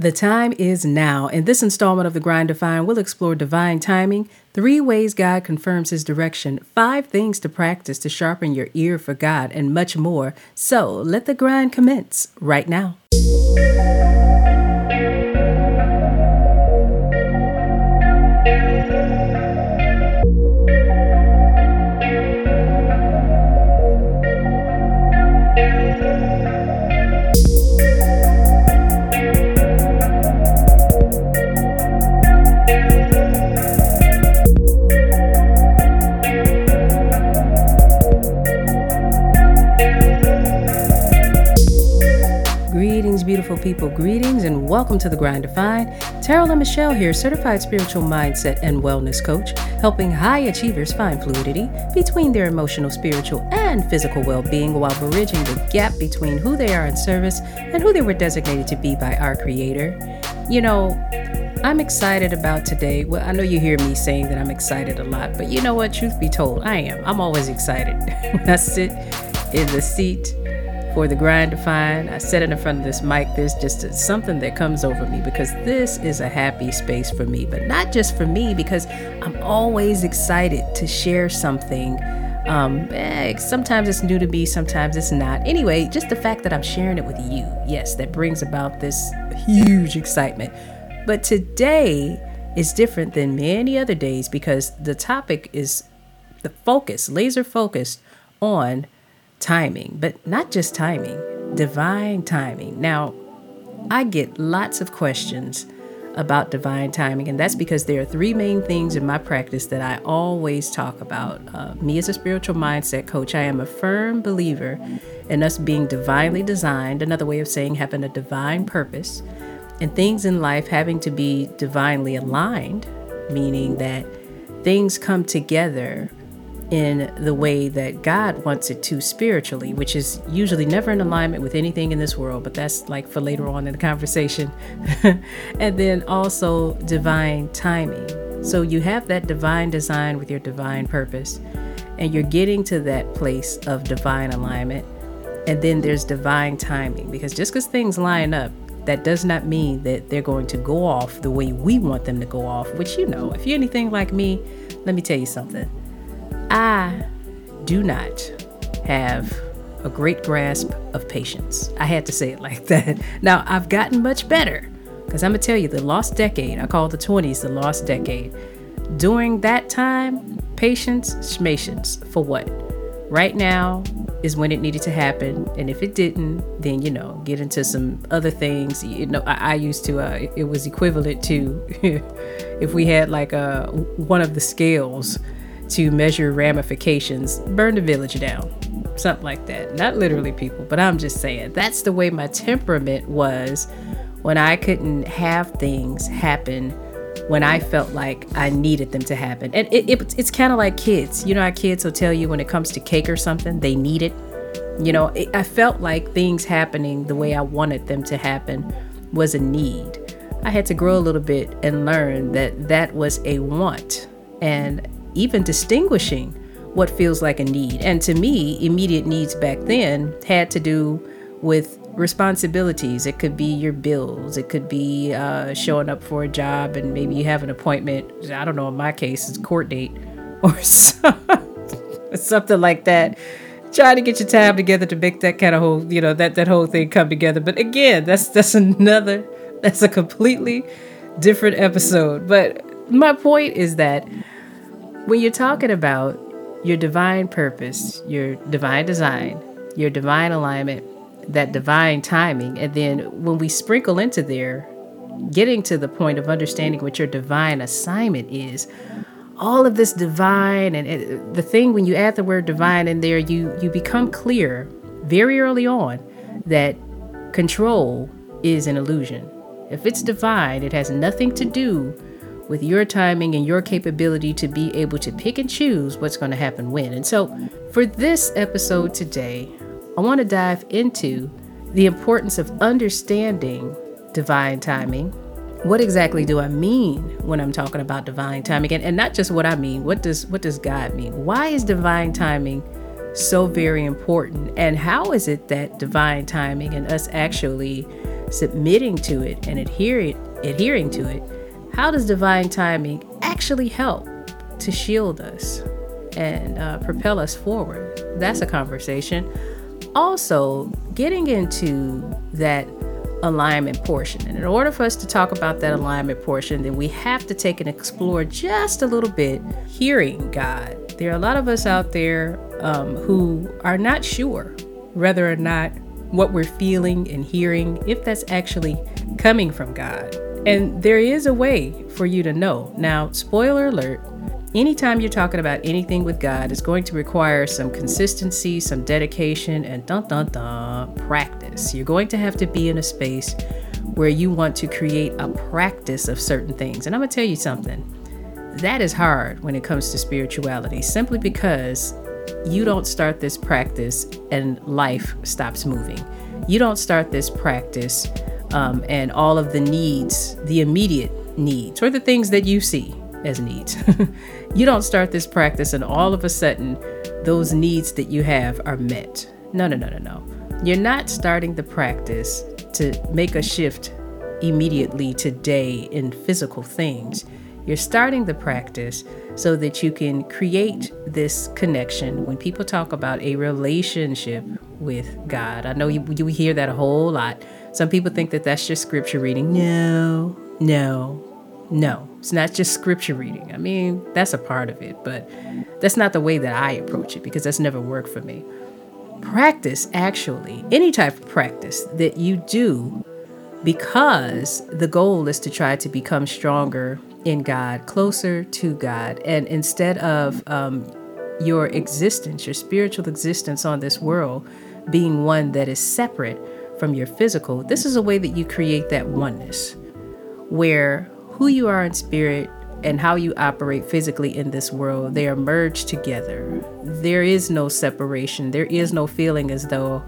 The time is now. In this installment of The Grind Defined, we'll explore divine timing, three ways God confirms his direction, five things to practice to sharpen your ear for God, and much more. So let the grind commence right now. People. Greetings and welcome to The Grind Defined. Terrell and Michelle here, certified spiritual mindset and wellness coach, helping high achievers find fluidity between their emotional, spiritual, and physical well being while bridging the gap between who they are in service and who they were designated to be by our Creator. You know, I'm excited about today. Well, I know you hear me saying that I'm excited a lot, but you know what? Truth be told, I am. I'm always excited when I sit in the seat for the Grind Defined. I sit in front of this mic. There's just something that comes over me because this is a happy space for me, but not just for me because I'm always excited to share something. Um, eh, sometimes it's new to me, sometimes it's not. Anyway, just the fact that I'm sharing it with you, yes, that brings about this huge excitement. But today is different than many other days because the topic is the focus, laser focused on timing, but not just timing, divine timing. Now, I get lots of questions about divine timing, and that's because there are three main things in my practice that I always talk about. Uh, me as a spiritual mindset coach, I am a firm believer in us being divinely designed, another way of saying having a divine purpose, and things in life having to be divinely aligned, meaning that things come together in the way that God wants it to spiritually, which is usually never in alignment with anything in this world, but that's like for later on in the conversation. and then also divine timing. So you have that divine design with your divine purpose, and you're getting to that place of divine alignment. And then there's divine timing, because just because things line up, that does not mean that they're going to go off the way we want them to go off, which you know, if you're anything like me, let me tell you something I do not have a great grasp of patience. I had to say it like that. Now, I've gotten much better because I'm going to tell you the lost decade, I call the 20s the lost decade. During that time, patience, schmatience for what? Right now is when it needed to happen. And if it didn't, then, you know, get into some other things. You know, I, I used to, uh, it was equivalent to if we had like a, uh, one of the scales to measure ramifications, burn the village down. Something like that. Not literally, people, but I'm just saying that's the way my temperament was when I couldn't have things happen when I felt like I needed them to happen. And it, it, it's kind of like kids. You know how kids will tell you when it comes to cake or something, they need it. You know, it, I felt like things happening the way I wanted them to happen was a need. I had to grow a little bit and learn that that was a want. And even distinguishing what feels like a need. And to me, immediate needs back then had to do with responsibilities. It could be your bills, it could be uh, showing up for a job and maybe you have an appointment. I don't know, in my case, it's court date or something like that. Trying to get your time together to make that kind of whole, you know, that, that whole thing come together. But again, that's that's another, that's a completely different episode. But my point is that when you're talking about your divine purpose, your divine design, your divine alignment, that divine timing, and then when we sprinkle into there, getting to the point of understanding what your divine assignment is, all of this divine and the thing when you add the word divine in there, you you become clear very early on that control is an illusion. If it's divine, it has nothing to do with your timing and your capability to be able to pick and choose what's going to happen when. And so, for this episode today, I want to dive into the importance of understanding divine timing. What exactly do I mean when I'm talking about divine timing? And, and not just what I mean, what does what does God mean? Why is divine timing so very important? And how is it that divine timing and us actually submitting to it and adhering, adhering to it, how does divine timing actually help to shield us and uh, propel us forward? That's a conversation. Also, getting into that alignment portion. And in order for us to talk about that alignment portion, then we have to take and explore just a little bit hearing God. There are a lot of us out there um, who are not sure whether or not what we're feeling and hearing, if that's actually coming from God. And there is a way for you to know. Now, spoiler alert, anytime you're talking about anything with God, it's going to require some consistency, some dedication, and dun dun dun practice. You're going to have to be in a space where you want to create a practice of certain things. And I'm going to tell you something that is hard when it comes to spirituality, simply because you don't start this practice and life stops moving. You don't start this practice um, and all of the needs, the immediate needs, or the things that you see as needs. you don't start this practice and all of a sudden those needs that you have are met. No, no, no, no, no. You're not starting the practice to make a shift immediately today in physical things. You're starting the practice so that you can create this connection. When people talk about a relationship with God, I know you, you hear that a whole lot. Some people think that that's just scripture reading. No, no, no. It's not just scripture reading. I mean, that's a part of it, but that's not the way that I approach it because that's never worked for me. Practice, actually, any type of practice that you do because the goal is to try to become stronger in God, closer to God. And instead of um, your existence, your spiritual existence on this world being one that is separate from your physical, this is a way that you create that oneness where who you are in spirit and how you operate physically in this world, they are merged together. There is no separation. There is no feeling as though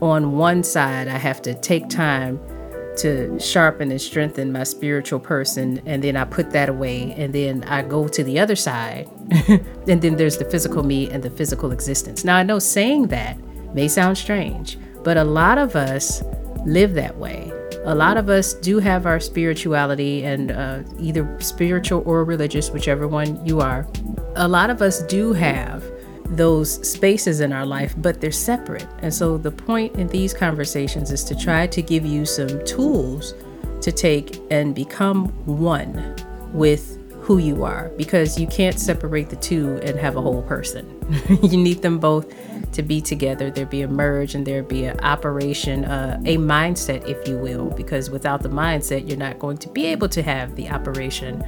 on one side I have to take time to sharpen and strengthen my spiritual person and then I put that away and then I go to the other side and then there's the physical me and the physical existence. Now I know saying that may sound strange, but a lot of us live that way. A lot of us do have our spirituality and uh, either spiritual or religious, whichever one you are. A lot of us do have those spaces in our life, but they're separate. And so the point in these conversations is to try to give you some tools to take and become one with who you are because you can't separate the two and have a whole person. you need them both to be together. There be a merge and there be an operation, uh, a mindset, if you will, because without the mindset, you're not going to be able to have the operation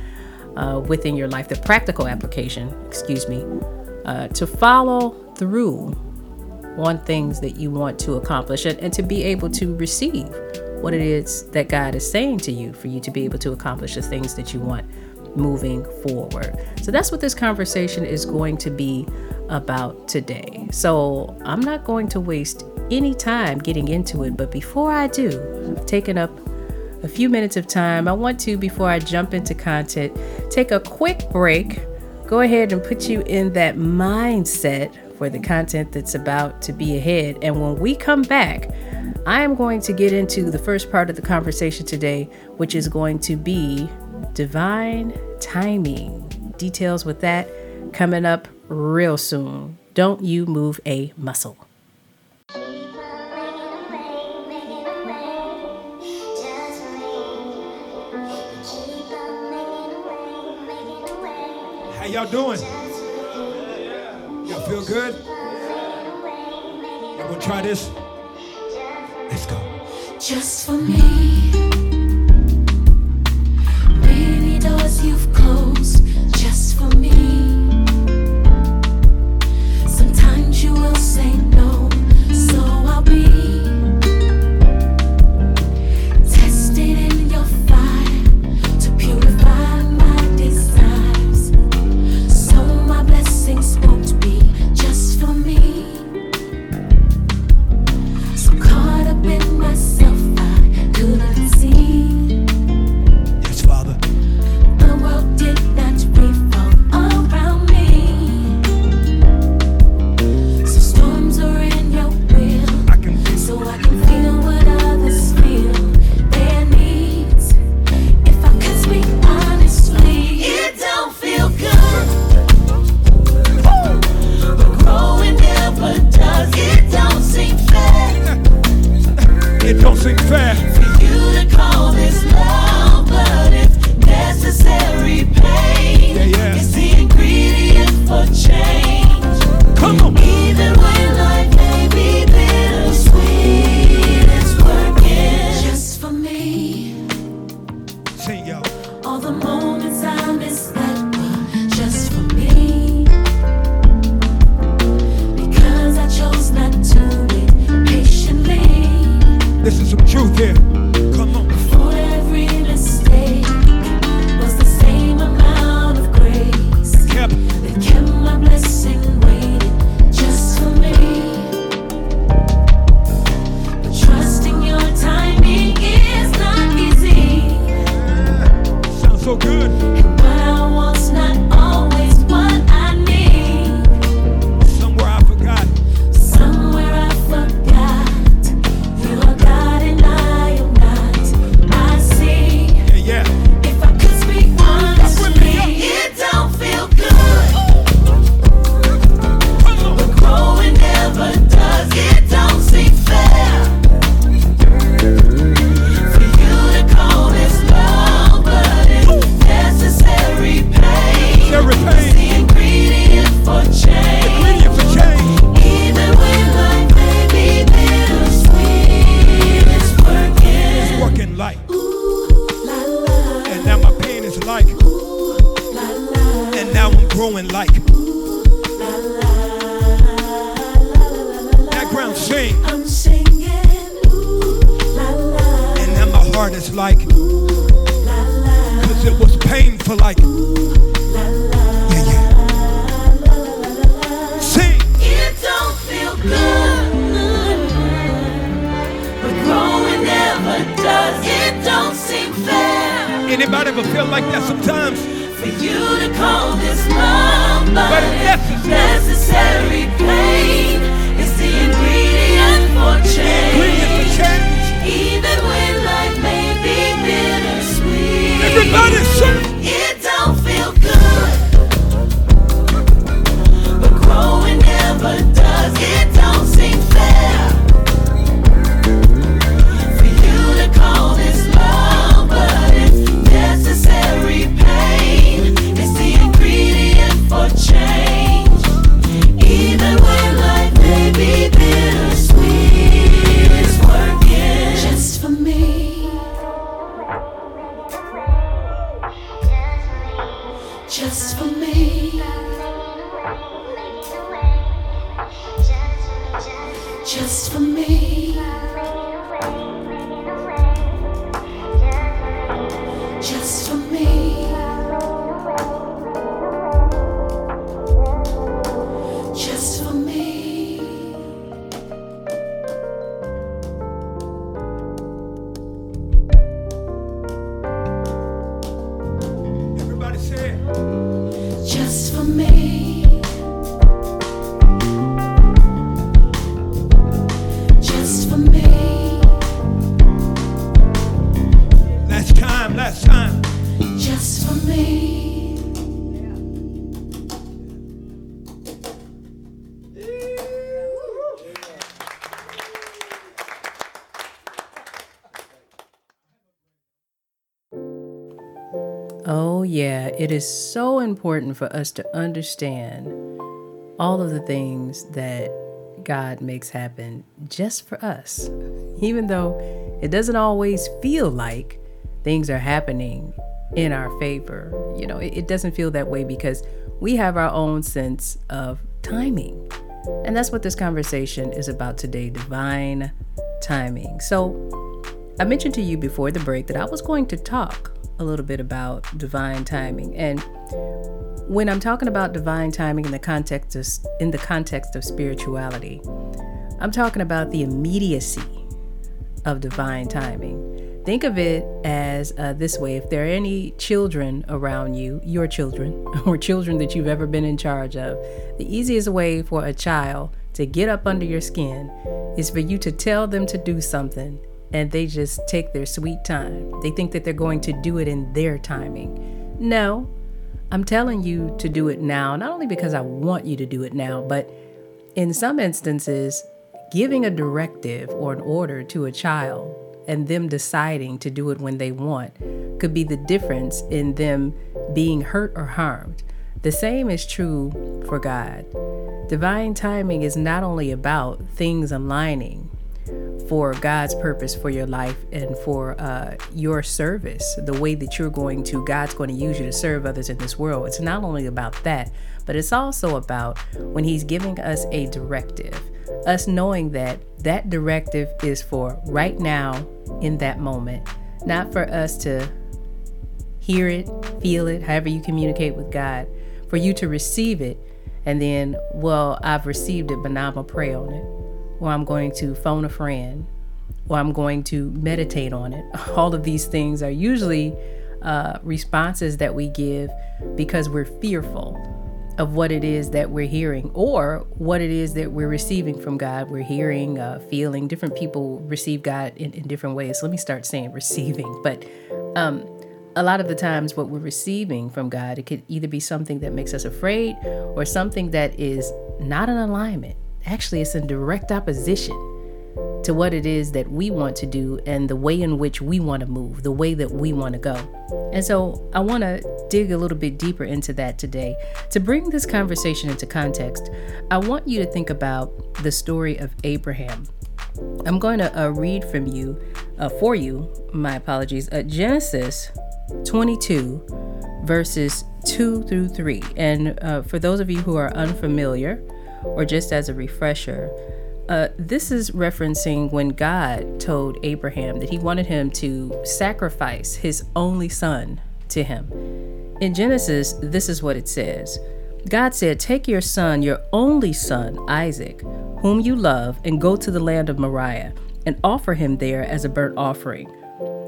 uh, within your life, the practical application, excuse me, uh, to follow through on things that you want to accomplish and, and to be able to receive what it is that God is saying to you for you to be able to accomplish the things that you want moving forward. So that's what this conversation is going to be about today. So I'm not going to waste any time getting into it, but before I do, I've taken up a few minutes of time. I want to, before I jump into content, take a quick break go ahead and put you in that mindset for the content that's about to be ahead. And when we come back, I am going to get into the first part of the conversation today, which is going to be divine timing. Details with that coming up real soon. Don't you move a muscle. How y'all doing? Y'all feel good? Y'all gonna try this? Let's go. Just for me. Like that sometimes? for you to call this love, but, it's necessary pain. It's the ingredient for Ingredient Just for me. It is so important for us to understand all of the things that God makes happen just for us. Even though it doesn't always feel like things are happening in our favor, you know, it, it doesn't feel that way because we have our own sense of timing. And that's what this conversation is about today divine timing. So, I mentioned to you before the break that I was going to talk a little bit about divine timing. And when I'm talking about divine timing in the context of, in the context of spirituality, I'm talking about the immediacy of divine timing. Think of it as uh, this way if there are any children around you, your children, or children that you've ever been in charge of, the easiest way for a child to get up under your skin is for you to tell them to do something and they just take their sweet time. They think that they're going to do it in their timing. No, I'm telling you to do it now, not only because I want you to do it now, but in some instances, giving a directive or an order to a child and them deciding to do it when they want could be the difference in them being hurt or harmed. The same is true for God. Divine timing is not only about things aligning for God's purpose for your life and for uh, your service, the way that you're going to, God's going to use you to serve others in this world. It's not only about that, but it's also about when He's giving us a directive, us knowing that that directive is for right now in that moment, not for us to hear it, feel it, however you communicate with God, for you to receive it, and then, well, I've received it, but now I'm going to pray on it, or I'm going to phone a friend, or I'm going to meditate on it. All of these things are usually uh, responses that we give because we're fearful of what it is that we're hearing or what it is that we're receiving from God. We're hearing, uh, feeling. Different people receive God in, in different ways. Let me start saying receiving. But um, a lot of the times, what we're receiving from God, it could either be something that makes us afraid or something that is not in alignment. Actually, it's in direct opposition to what it is that we want to do and the way in which we want to move, the way that we want to go. And so I want to dig a little bit deeper into that today. To bring this conversation into context, I want you to think about the story of Abraham. I'm going to uh, read from you, uh, for you, my apologies, uh, Genesis 22, verses 2 through 3. And uh, for those of you who are unfamiliar, or just as a refresher, uh, this is referencing when God told Abraham that he wanted him to sacrifice his only son to him. In Genesis, this is what it says God said, Take your son, your only son, Isaac, whom you love, and go to the land of Moriah, and offer him there as a burnt offering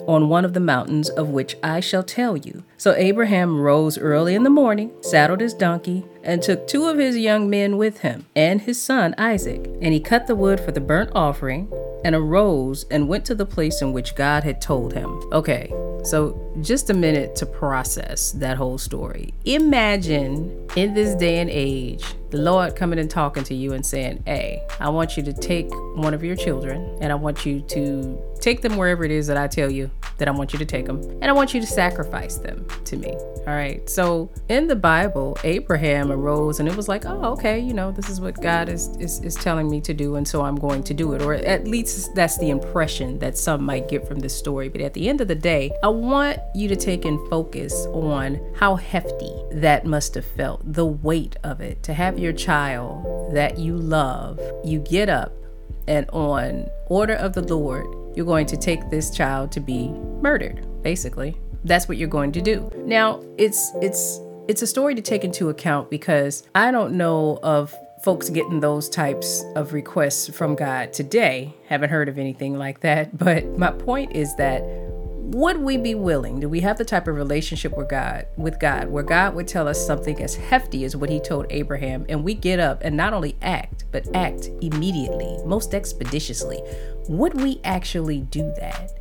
on one of the mountains of which I shall tell you. So Abraham rose early in the morning, saddled his donkey, and took two of his young men with him, and his son Isaac. And he cut the wood for the burnt offering, and arose and went to the place in which God had told him. Okay, so just a minute to process that whole story. Imagine in this day and age, the Lord coming and talking to you and saying, Hey, I want you to take one of your children and I want you to take them wherever it is that I tell you that I want you to take them, and I want you to sacrifice them to me. All right. So in the Bible, Abraham arose and it was like, oh, okay, you know, this is what God is, is, is telling me to do, and so I'm going to do it. Or at least that's the impression that some might get from this story. But at the end of the day, I want you to take in focus on how hefty that must have felt, the weight of it, to have your child that you love, you get up and on order of the Lord, you're going to take this child to be murdered, basically. That's what you're going to do. Now, it's it's it's a story to take into account because I don't know of folks getting those types of requests from God today. Haven't heard of anything like that, but my point is that would we be willing do we have the type of relationship with god with god where god would tell us something as hefty as what he told abraham and we get up and not only act but act immediately most expeditiously would we actually do that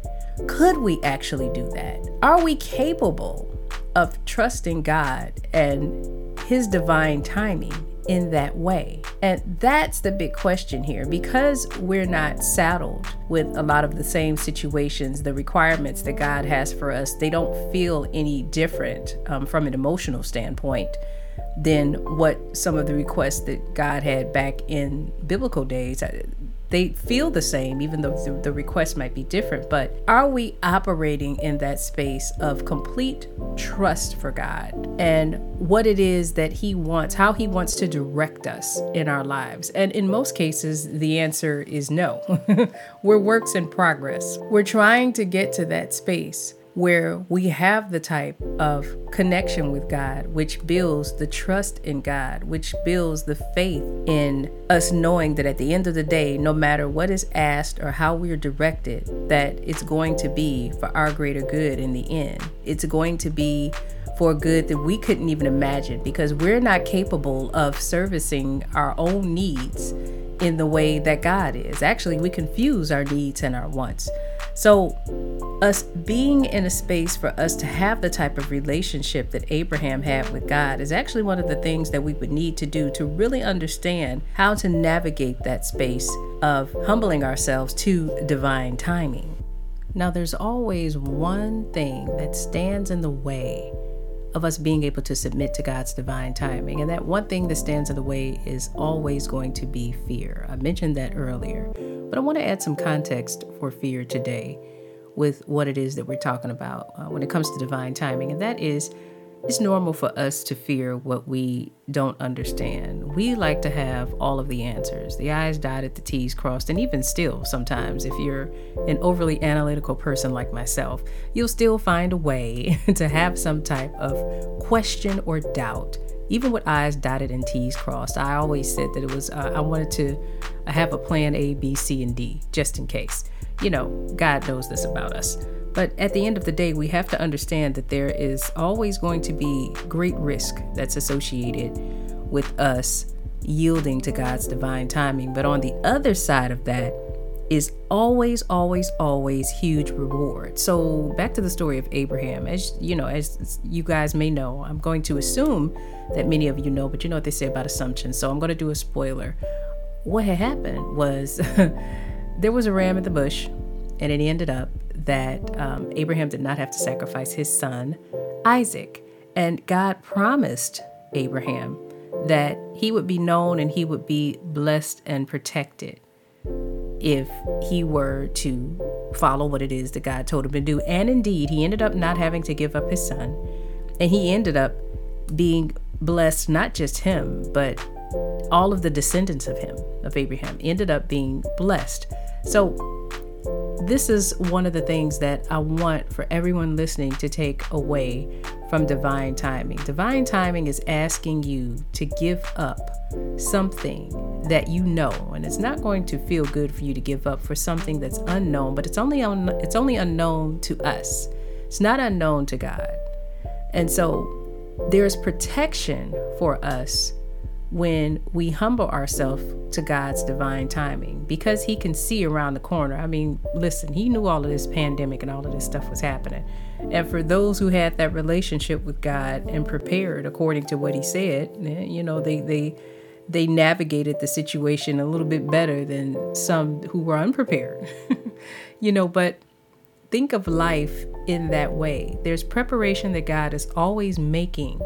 could we actually do that? Are we capable of trusting god and his divine timing in that way? And that's the big question here. Because we're not saddled with a lot of the same situations, the requirements that God has for us, they don't feel any different um, from an emotional standpoint than what some of the requests that God had back in biblical days they feel the same, even though the, the request might be different. But are we operating in that space of complete trust for God and what it is that He wants, how He wants to direct us in our lives? And in most cases, the answer is no. We're works in progress. We're trying to get to that space where we have the type of connection with God, which builds the trust in God, which builds the faith in us knowing that at the end of the day, no matter what is asked or how we're directed, that it's going to be for our greater good in the end. It's going to be for good that we couldn't even imagine because we're not capable of servicing our own needs in the way that God is. Actually, we confuse our needs and our wants. So, us being in a space for us to have the type of relationship that Abraham had with God is actually one of the things that we would need to do to really understand how to navigate that space of humbling ourselves to divine timing. Now, there's always one thing that stands in the way of us being able to submit to God's divine timing. And that one thing that stands in the way is always going to be fear. I mentioned that earlier. But I want to add some context for fear today with what it is that we're talking about uh, when it comes to divine timing, and that is it's normal for us to fear what we don't understand. We like to have all of the answers, the I's dotted, the T's crossed, and even still, sometimes, if you're an overly analytical person like myself, you'll still find a way to have some type of question or doubt. Even with I's dotted and T's crossed, I always said that it was, uh, I wanted to have a plan A, B, C, and D, just in case. You know, God knows this about us. But at the end of the day, we have to understand that there is always going to be great risk that's associated with us yielding to God's divine timing. But on the other side of that is always, always, always huge reward. So back to the story of Abraham. As you know, as you guys may know, I'm going to assume that many of you know, but you know what they say about assumptions. So I'm going to do a spoiler. What had happened was there was a ram in the bush, and it ended up that um, Abraham did not have to sacrifice his son, Isaac. And God promised Abraham that he would be known and he would be blessed and protected if he were to follow what it is that God told him to do. And indeed, he ended up not having to give up his son. And he ended up being blessed, not just him, but all of the descendants of him, of Abraham, ended up being blessed. So this is one of the things that I want for everyone listening to take away from divine timing. Divine timing is asking you to give up something that you know, and it's not going to feel good for you to give up for something that's unknown, but it's only un- it's only unknown to us. It's not unknown to God. And so there's protection for us when we humble ourselves to God's divine timing because He can see around the corner. I mean, listen, He knew all of this pandemic and all of this stuff was happening. And for those who had that relationship with God and prepared according to what He said, eh, you know, they, they, they navigated the situation a little bit better than some who were unprepared. you know, but think of life in that way. There's preparation that God is always making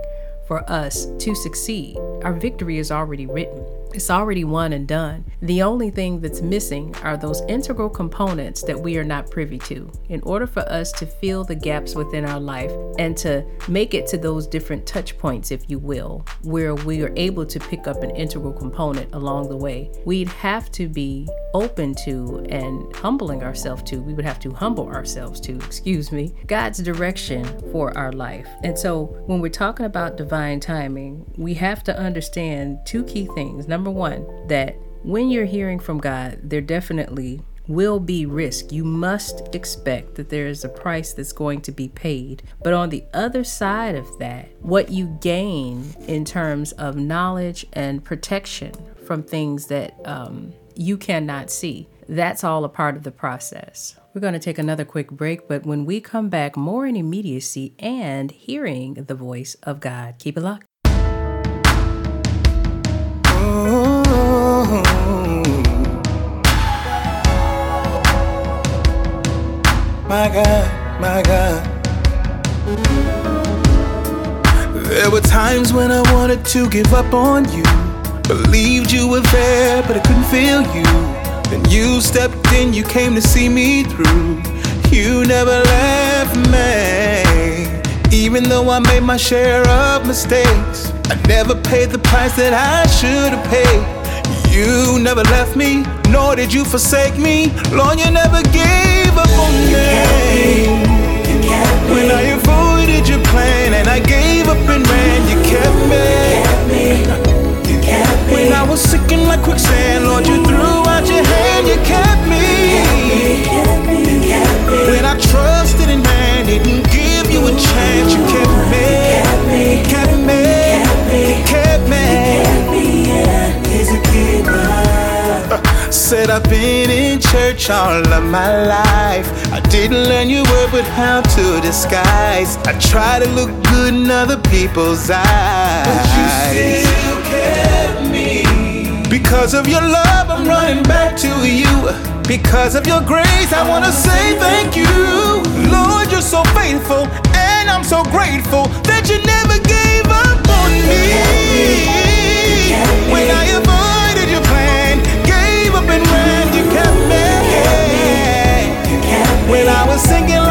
for us to succeed. Our victory is already written. It's already won and done. The only thing that's missing are those integral components that we are not privy to. In order for us to fill the gaps within our life and to make it to those different touch points, if you will, where we are able to pick up an integral component along the way, we'd have to be open to and humbling ourselves to, we would have to humble ourselves to, excuse me, God's direction for our life. And so when we're talking about divine timing, we have to understand two key things. Number one, that when you're hearing from God, there definitely will be risk. You must expect that there is a price that's going to be paid. But on the other side of that, what you gain in terms of knowledge and protection from things that um, you cannot see, that's all a part of the process. We're going to take another quick break, but when we come back, more in immediacy and hearing the voice of God. Keep it locked. My God, my God. There were times when I wanted to give up on you. Believed you were there, but I couldn't feel you. Then you stepped in, you came to see me through. You never left me. Even though I made my share of mistakes, I never paid the price that I should have paid. You never left me, nor did you forsake me. Lord, you never gave up on me. When I avoided your plan and I gave up and ran, you kept me. When I was sinking like quicksand, Lord, you threw out your hand, you kept me. When I trusted in man, didn't give you a chance, you kept me. Kept me. Said I've been in church all of my life. I didn't learn your word, but how to disguise. I try to look good in other people's eyes. But you still kept me. Because of your love, I'm running back to you. Because of your grace, I wanna say thank you. Lord, you're so faithful, and I'm so grateful that you never gave up on me. When I when I was singing.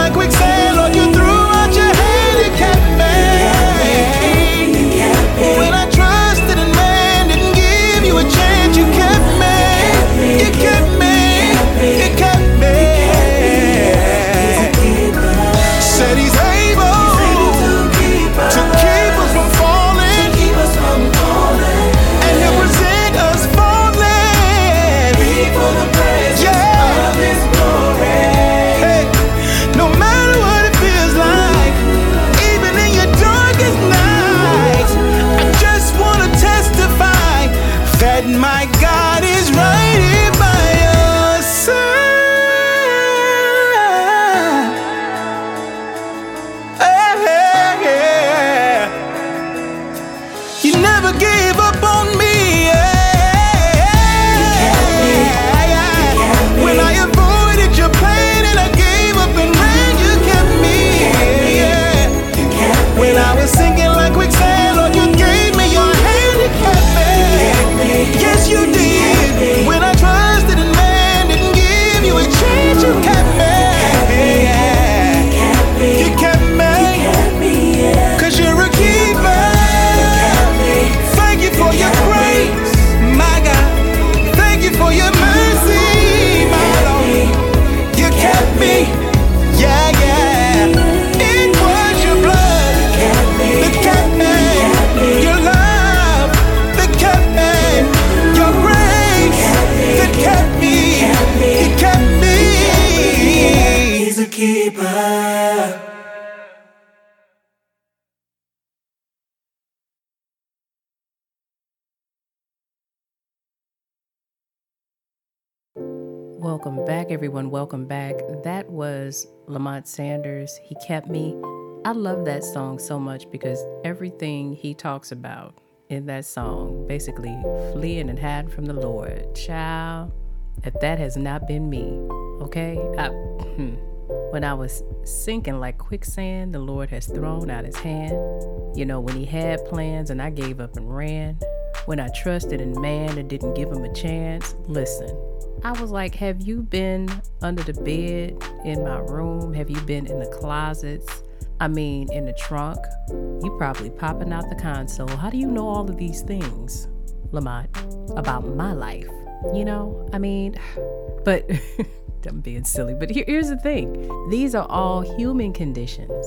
Welcome back, everyone. Welcome back. That was Lamont Sanders. He kept me. I love that song so much because everything he talks about in that song, basically fleeing and hiding from the Lord. Child, if that has not been me, okay? I, hmm. when I was sinking like quicksand, the Lord has thrown out his hand. You know, when he had plans and I gave up and ran. When I trusted in man and didn't give him a chance. Listen, I was like, Have you been under the bed in my room? Have you been in the closets? I mean, in the trunk? You probably popping out the console. How do you know all of these things, Lamont, about my life? You know, I mean, but I'm being silly. But here, here's the thing these are all human conditions,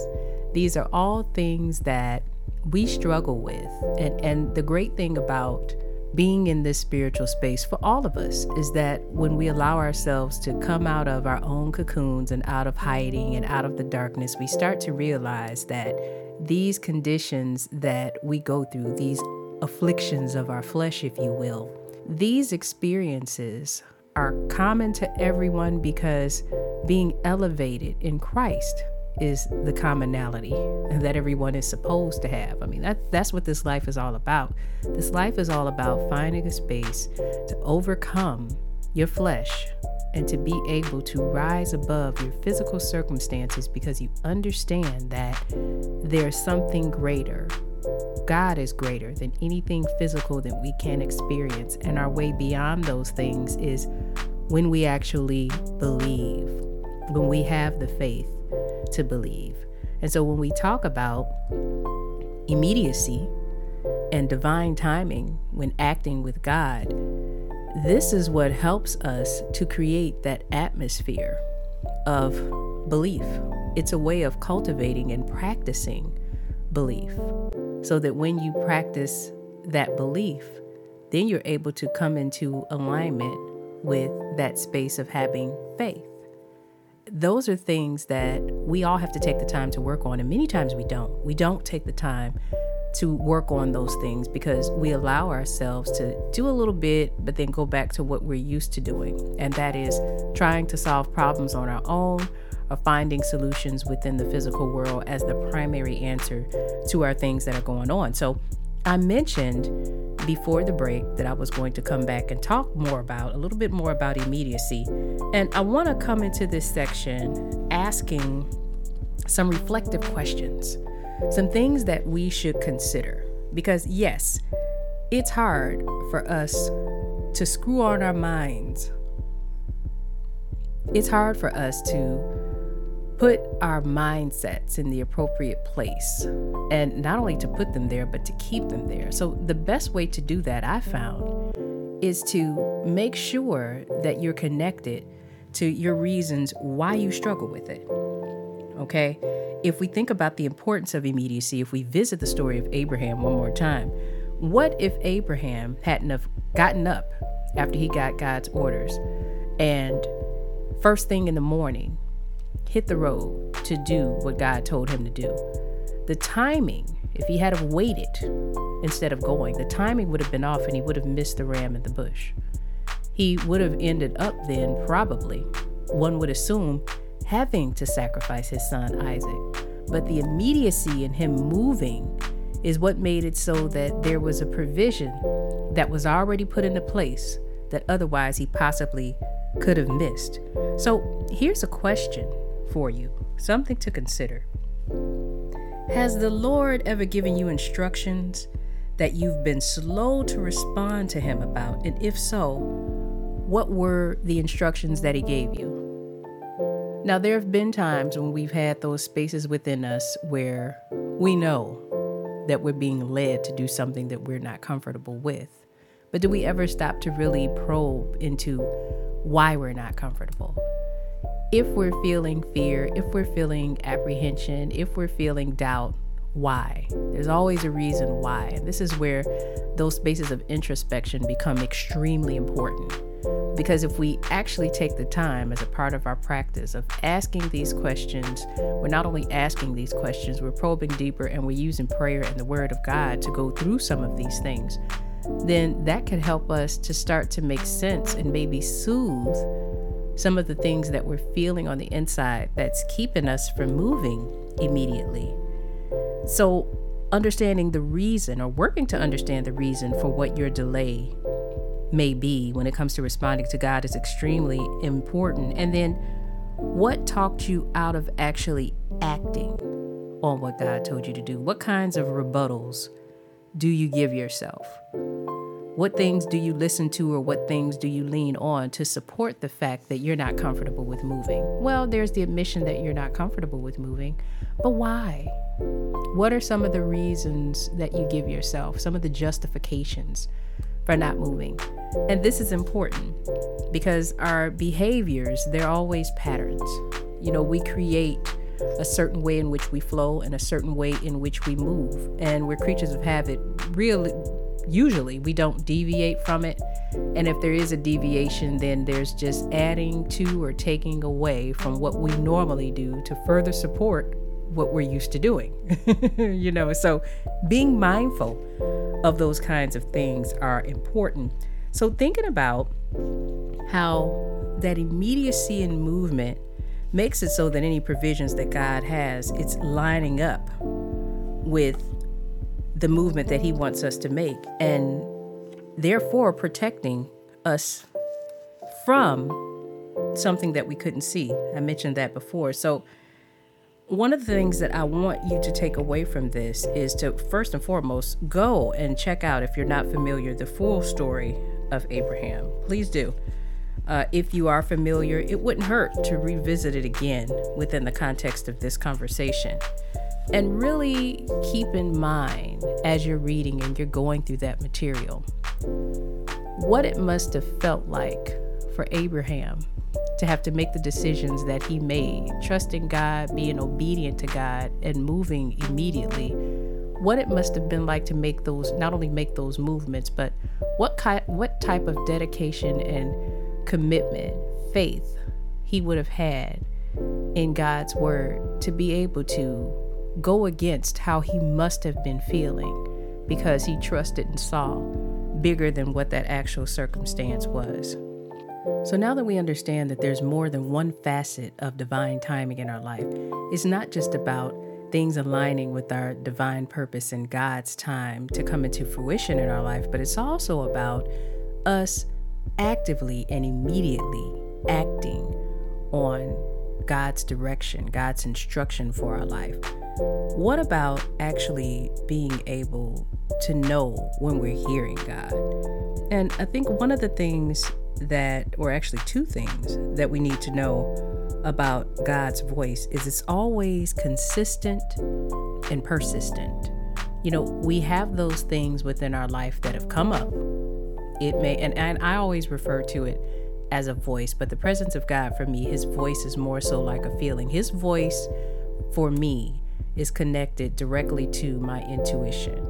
these are all things that we struggle with. And, and the great thing about being in this spiritual space for all of us is that when we allow ourselves to come out of our own cocoons and out of hiding and out of the darkness, we start to realize that these conditions that we go through, these afflictions of our flesh, if you will, these experiences are common to everyone because being elevated in Christ is the commonality that everyone is supposed to have. I mean, that, that's what this life is all about. This life is all about finding a space to overcome your flesh and to be able to rise above your physical circumstances because you understand that there's something greater. God is greater than anything physical that we can experience. And our way beyond those things is when we actually believe, when we have the faith to believe. And so when we talk about immediacy and divine timing when acting with God, this is what helps us to create that atmosphere of belief. It's a way of cultivating and practicing belief so that when you practice that belief, then you're able to come into alignment with that space of having faith those are things that we all have to take the time to work on. And many times we don't. We don't take the time to work on those things because we allow ourselves to do a little bit, but then go back to what we're used to doing. And that is trying to solve problems on our own or finding solutions within the physical world as the primary answer to our things that are going on. So I mentioned before the break that I was going to come back and talk more about, a little bit more about immediacy. And I want to come into this section asking some reflective questions, some things that we should consider. Because, yes, it's hard for us to screw on our minds. It's hard for us to put our mindsets in the appropriate place. And not only to put them there, but to keep them there. So, the best way to do that, I found, is to make sure that you're connected to your reasons why you struggle with it. Okay? If we think about the importance of immediacy, if we visit the story of Abraham one more time, what if Abraham hadn't have gotten up after he got God's orders and first thing in the morning hit the road to do what God told him to do. The timing, if he had have waited instead of going, the timing would have been off and he would have missed the ram in the bush. He would have ended up then, probably, one would assume, having to sacrifice his son Isaac. But the immediacy in him moving is what made it so that there was a provision that was already put into place that otherwise he possibly could have missed. So here's a question for you, something to consider. Has the Lord ever given you instructions that you've been slow to respond to Him about? And if so, what were the instructions that He gave you? Now, there have been times when we've had those spaces within us where we know that we're being led to do something that we're not comfortable with. But do we ever stop to really probe into why we're not comfortable? If we're feeling fear, if we're feeling apprehension, if we're feeling doubt, why? There's always a reason why. And this is where those spaces of introspection become extremely important. Because if we actually take the time as a part of our practice of asking these questions, we're not only asking these questions, we're probing deeper and we're using prayer and the Word of God to go through some of these things, then that could help us to start to make sense and maybe soothe some of the things that we're feeling on the inside that's keeping us from moving immediately. So, understanding the reason or working to understand the reason for what your delay may be when it comes to responding to God is extremely important. And then, what talked you out of actually acting on what God told you to do? What kinds of rebuttals do you give yourself? What things do you listen to or what things do you lean on to support the fact that you're not comfortable with moving? Well, there's the admission that you're not comfortable with moving, but why? What are some of the reasons that you give yourself, some of the justifications for not moving? And this is important because our behaviors, they're always patterns. You know, we create a certain way in which we flow and a certain way in which we move. And we're creatures of habit, really usually we don't deviate from it. And if there is a deviation, then there's just adding to or taking away from what we normally do to further support what we're used to doing. you know, so being mindful of those kinds of things are important. So thinking about how that immediacy in movement makes it so that any provisions that God has, it's lining up with the movement that he wants us to make and therefore protecting us from something that we couldn't see. I mentioned that before. So one of the things that I want you to take away from this is to first and foremost go and check out, if you're not familiar, the full story of Abraham. Please do. Uh, if you are familiar, it wouldn't hurt to revisit it again within the context of this conversation. And really keep in mind as you're reading and you're going through that material what it must have felt like for Abraham to have to make the decisions that he made, trusting God, being obedient to God, and moving immediately. What it must have been like to make those, not only make those movements, but what kind, what type of dedication and commitment, faith he would have had in God's word to be able to go against how he must have been feeling because he trusted and saw bigger than what that actual circumstance was. So now that we understand that there's more than one facet of divine timing in our life, it's not just about things aligning with our divine purpose and God's time to come into fruition in our life, but it's also about us actively and immediately acting on God's direction, God's instruction for our life. What about actually being able to know when we're hearing God? And I think one of the things that, or actually two things that we need to know about God's voice is it's always consistent and persistent. You know, we have those things within our life that have come up. It may, and, and I always refer to it as a voice, but the presence of God for me, his voice is more so like a feeling. His voice for me is connected directly to my intuition.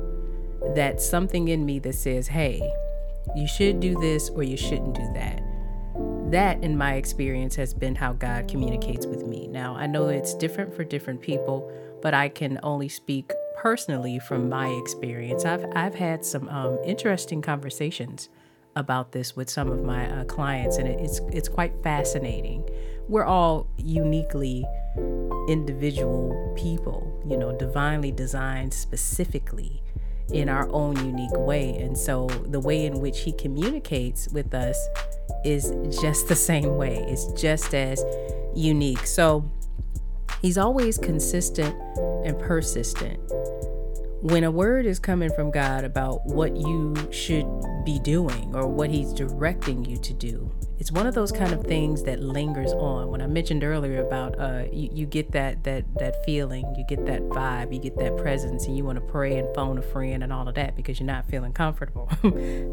That's something in me that says, hey, you should do this or you shouldn't do that. That, in my experience, has been how God communicates with me. Now, I know it's different for different people, but I can only speak personally from my experience. I've, I've had some um, interesting conversations about this with some of my uh, clients, and it's, it's quite fascinating we're all uniquely individual people, you know, divinely designed specifically in our own unique way. And so the way in which he communicates with us is just the same way, it's just as unique. So he's always consistent and persistent. When a word is coming from God about what you should be doing or what he's directing you to do, it's one of those kind of things that lingers on. When I mentioned earlier about uh, you, you get that that that feeling, you get that vibe, you get that presence, and you want to pray and phone a friend and all of that because you're not feeling comfortable.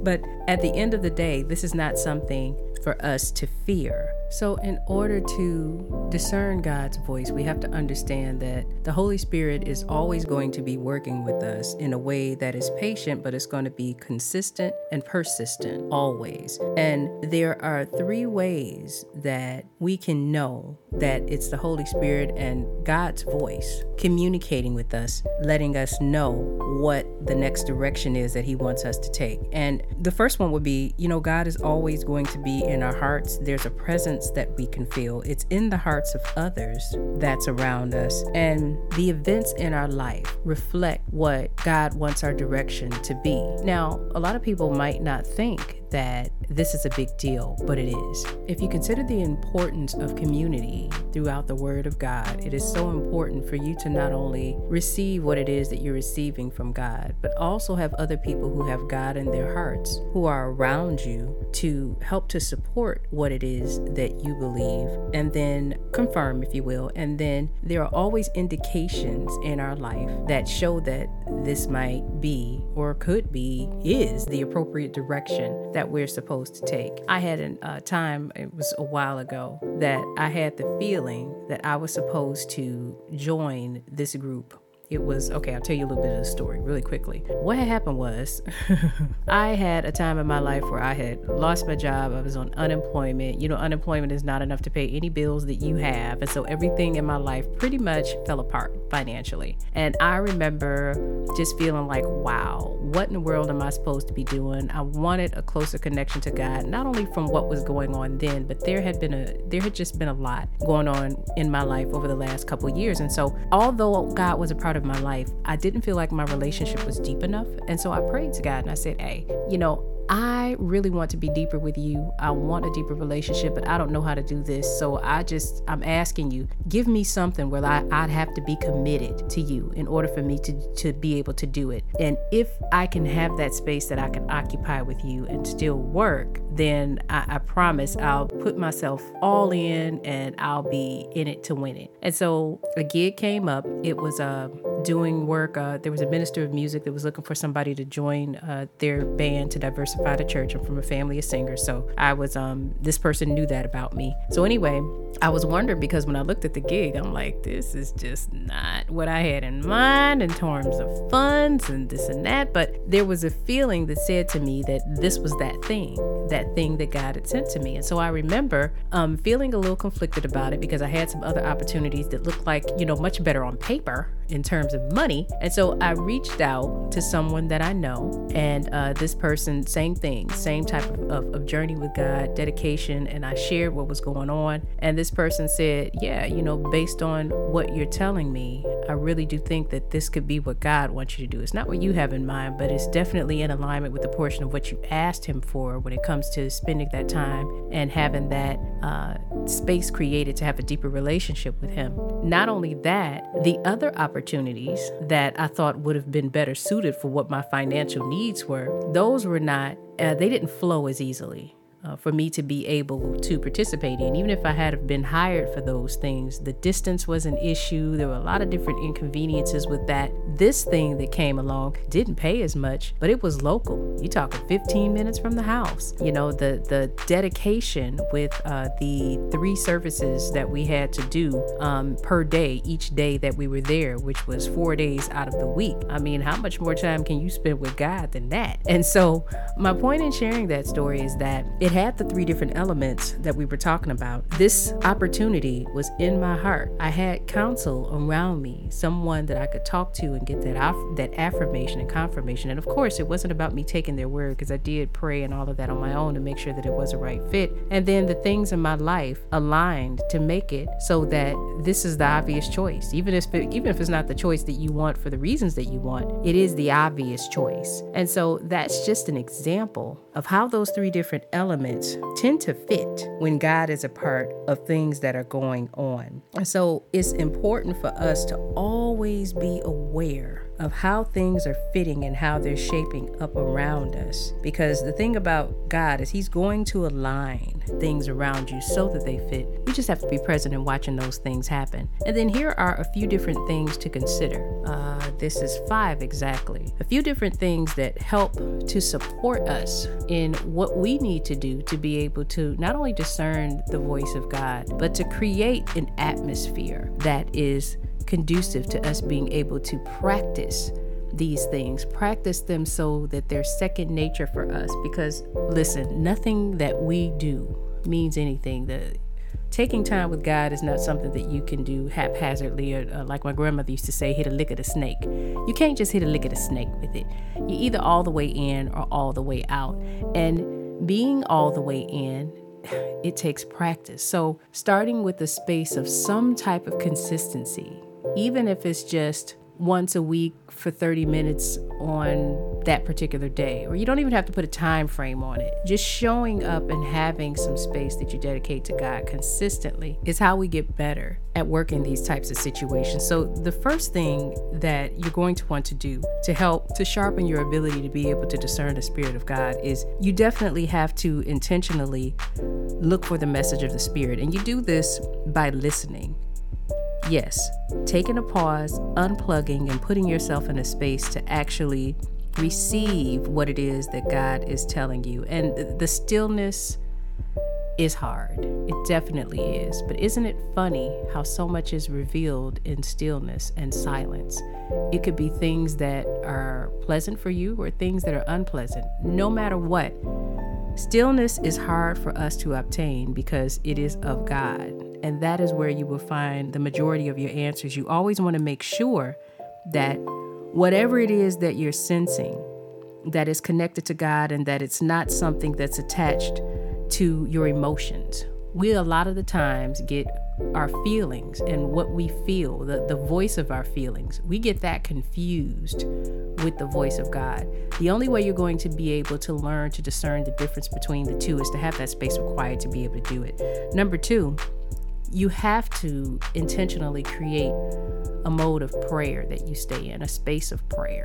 but at the end of the day, this is not something for us to fear. So, in order to discern God's voice, we have to understand that the Holy Spirit is always going to be working with us in a way that is patient, but it's going to be consistent and persistent always. And there are three ways that we can know that it's the Holy Spirit and God's voice communicating with us, letting us know what the next direction is that He wants us to take. And the first one would be you know, God is always going to be in our hearts. There's a presence that we can feel, it's in the hearts of others that's around us. And the events in our life reflect what God wants our direction to be. Now, a lot of people might not think that this is a big deal, but it is. If you consider the importance of community throughout the Word of God, it is so important for you to not only receive what it is that you're receiving from God, but also have other people who have God in their hearts who are around you to help to support what it is that you believe and then confirm, if you will. And then there are always indications in our life that show that this might be or could be, is the appropriate direction that we're supposed to take. I had a uh, time, it was a while ago, that I had the feeling that I was supposed to join this group it was okay i'll tell you a little bit of the story really quickly. What had happened was i had a time in my life where i had lost my job i was on unemployment. You know unemployment is not enough to pay any bills that you have and so everything in my life pretty much fell apart financially. And i remember just feeling like wow what in the world am i supposed to be doing? I wanted a closer connection to god not only from what was going on then but there had been a there had just been a lot going on in my life over the last couple years. And so although god was a part of my life, I didn't feel like my relationship was deep enough. And so I prayed to God and I said, Hey, you know, I really want to be deeper with you. I want a deeper relationship, but I don't know how to do this. So I just, I'm asking you, give me something where I, I'd have to be committed to you in order for me to, to be able to do it. And if I can have that space that I can occupy with you and still work, then I, I promise I'll put myself all in and I'll be in it to win it. And so a gig came up. It was uh, doing work. Uh, there was a minister of music that was looking for somebody to join uh, their band to diversify the church. I'm from a family of singers. So I was, um, this person knew that about me. So anyway, I was wondering because when I looked at the gig, I'm like, this is just not what I had in mind in terms of funds and this and that. But there was a feeling that said to me that this was that thing, that thing that God had sent to me. And so I remember um, feeling a little conflicted about it because I had some other opportunities that looked like, you know, much better on paper in terms of money. And so I reached out to someone that I know, and uh, this person, same thing, same type of, of, of, journey with God, dedication, and I shared what was going on. And this person said, Yeah, you know, based on what you're telling me, I really do think that this could be what God wants you to do. It's not what you have in mind, but it's definitely in alignment with the portion of what you asked Him for when it comes to spending that time and having that uh, space created to have a deeper relationship with Him. Not only that, the other opportunity that I thought would have been better suited for what my financial needs were, those were not, uh, they didn't flow as easily uh, for me to be able to participate in. Even if I had been hired for those things, the distance was an issue. There were a lot of different inconveniences with that. This thing that came along didn't pay as much, but it was local. You talking 15 minutes from the house. You know, the the dedication with uh, the three services that we had to do um, per day, each day that we were there, which was four days out of the week. I mean, how much more time can you spend with God than that? And so, my point in sharing that story is that it had the three different elements that we were talking about. This opportunity was in my heart. I had counsel around me, someone that I could talk to and get that aff- that affirmation and confirmation. And of course, it wasn't about me taking their word because I did pray and all of that on my own to make sure that it was a right fit. And then the things in my life aligned to make it so that this is the obvious choice. Even if even if it's not the choice that you want for the reasons that you want, it is the obvious choice. And so that's just an example of how those three different elements tend to fit when God is a part of things that are going on. And so it's important for us to always be aware of how things are fitting and how they're shaping up around us. Because the thing about God is He's going to align things around you so that they fit. You just have to be present and watching those things happen. And then here are a few different things to consider. Uh, this is five exactly. A few different things that help to support us in what we need to do to be able to not only discern the voice of God, but to create an atmosphere that is conducive to us being able to practice these things, practice them so that they're second nature for us. Because listen, nothing that we do means anything. The taking time with God is not something that you can do haphazardly, or, uh, like my grandmother used to say, hit a lick of the snake. You can't just hit a lick of the snake with it. You're either all the way in or all the way out. And being all the way in, it takes practice. So, starting with a space of some type of consistency, even if it's just once a week for 30 minutes on that particular day or you don't even have to put a time frame on it. Just showing up and having some space that you dedicate to God consistently is how we get better at working these types of situations. So the first thing that you're going to want to do to help to sharpen your ability to be able to discern the spirit of God is you definitely have to intentionally look for the message of the spirit. And you do this by listening Yes, taking a pause, unplugging, and putting yourself in a space to actually receive what it is that God is telling you. And the stillness is hard. It definitely is. But isn't it funny how so much is revealed in stillness and silence? It could be things that are pleasant for you or things that are unpleasant. No matter what, stillness is hard for us to obtain because it is of God. And that is where you will find the majority of your answers. You always want to make sure that whatever it is that you're sensing, that is connected to God and that it's not something that's attached to your emotions. We a lot of the times get our feelings and what we feel, the, the voice of our feelings, we get that confused with the voice of God. The only way you're going to be able to learn to discern the difference between the two is to have that space required to be able to do it. Number two, you have to intentionally create a mode of prayer that you stay in, a space of prayer.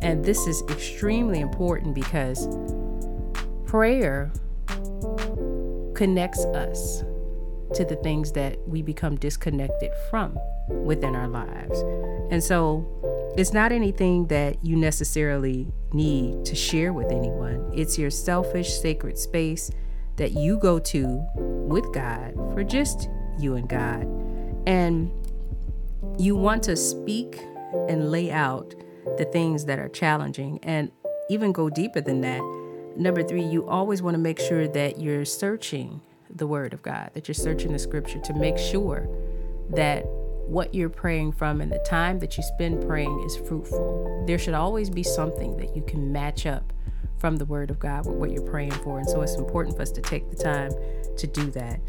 And this is extremely important because prayer connects us to the things that we become disconnected from within our lives. And so it's not anything that you necessarily need to share with anyone, it's your selfish, sacred space that you go to with God for just you and God. And you want to speak and lay out the things that are challenging and even go deeper than that. Number three, you always want to make sure that you're searching the Word of God, that you're searching the Scripture to make sure that what you're praying from and the time that you spend praying is fruitful. There should always be something that you can match up from the Word of God with what you're praying for. And so it's important for us to take the time to do that.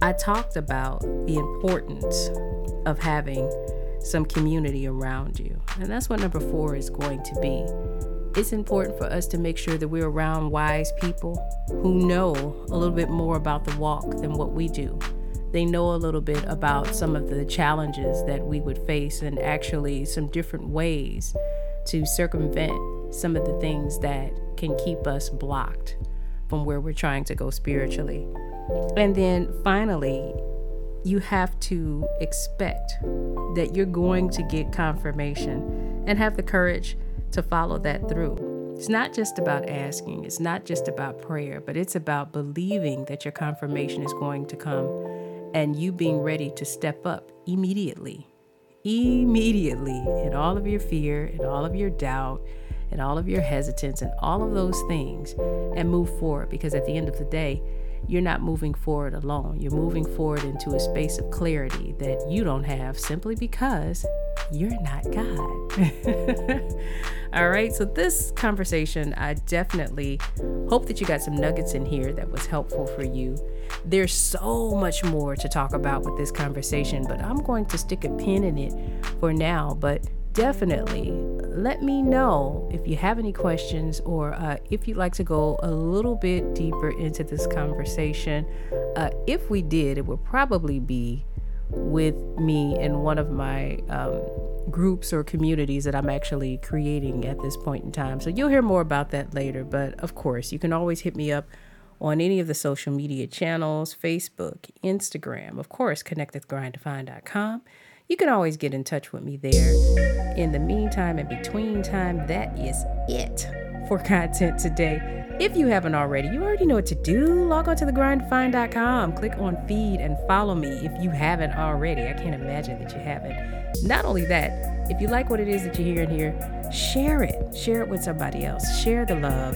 I talked about the importance of having some community around you. And that's what number four is going to be. It's important for us to make sure that we're around wise people who know a little bit more about the walk than what we do. They know a little bit about some of the challenges that we would face and actually some different ways to circumvent some of the things that can keep us blocked from where we're trying to go spiritually. And then finally, you have to expect that you're going to get confirmation and have the courage to follow that through. It's not just about asking, it's not just about prayer, but it's about believing that your confirmation is going to come and you being ready to step up immediately. Immediately, in all of your fear, in all of your doubt, and all of your hesitance and all of those things and move forward because at the end of the day, you're not moving forward alone. You're moving forward into a space of clarity that you don't have simply because you're not God. All right, so this conversation, I definitely hope that you got some nuggets in here that was helpful for you. There's so much more to talk about with this conversation, but I'm going to stick a pin in it for now. But definitely let me know if you have any questions or uh, if you'd like to go a little bit deeper into this conversation. Uh, if we did, it would probably be with me in one of my um, groups or communities that I'm actually creating at this point in time. So you'll hear more about that later. But of course, you can always hit me up on any of the social media channels Facebook, Instagram, of course, connectwithgrinddefined.com. You can always get in touch with me there. In the meantime and between time, that is it for content today. If you haven't already, you already know what to do. Log on to thegrinddefined.com, click on feed, and follow me if you haven't already. I can't imagine that you haven't. Not only that, if you like what it is that you're hearing here, share it. Share it with somebody else. Share the love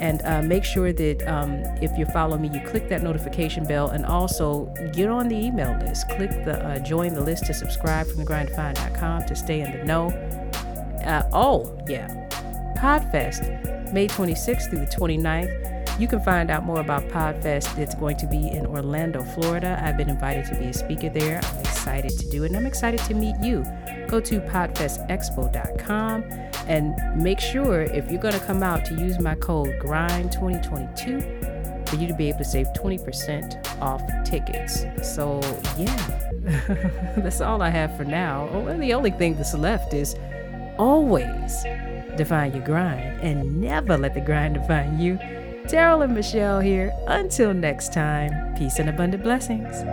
and uh, make sure that um, if you follow me, you click that notification bell and also get on the email list. Click the uh, join the list to subscribe from thegrinddefined.com to stay in the know. Uh, oh, yeah. Podfest, May 26th through the 29th. You can find out more about Podfest. It's going to be in Orlando, Florida. I've been invited to be a speaker there. I'm excited to do it, and I'm excited to meet you. Go to podfestexpo.com and make sure if you're going to come out to use my code GRIND2022 for you to be able to save 20% off tickets. So, yeah, that's all I have for now. Oh, and the only thing that's left is always define your grind and never let the grind define you. Daryl and Michelle here. Until next time, peace and abundant blessings.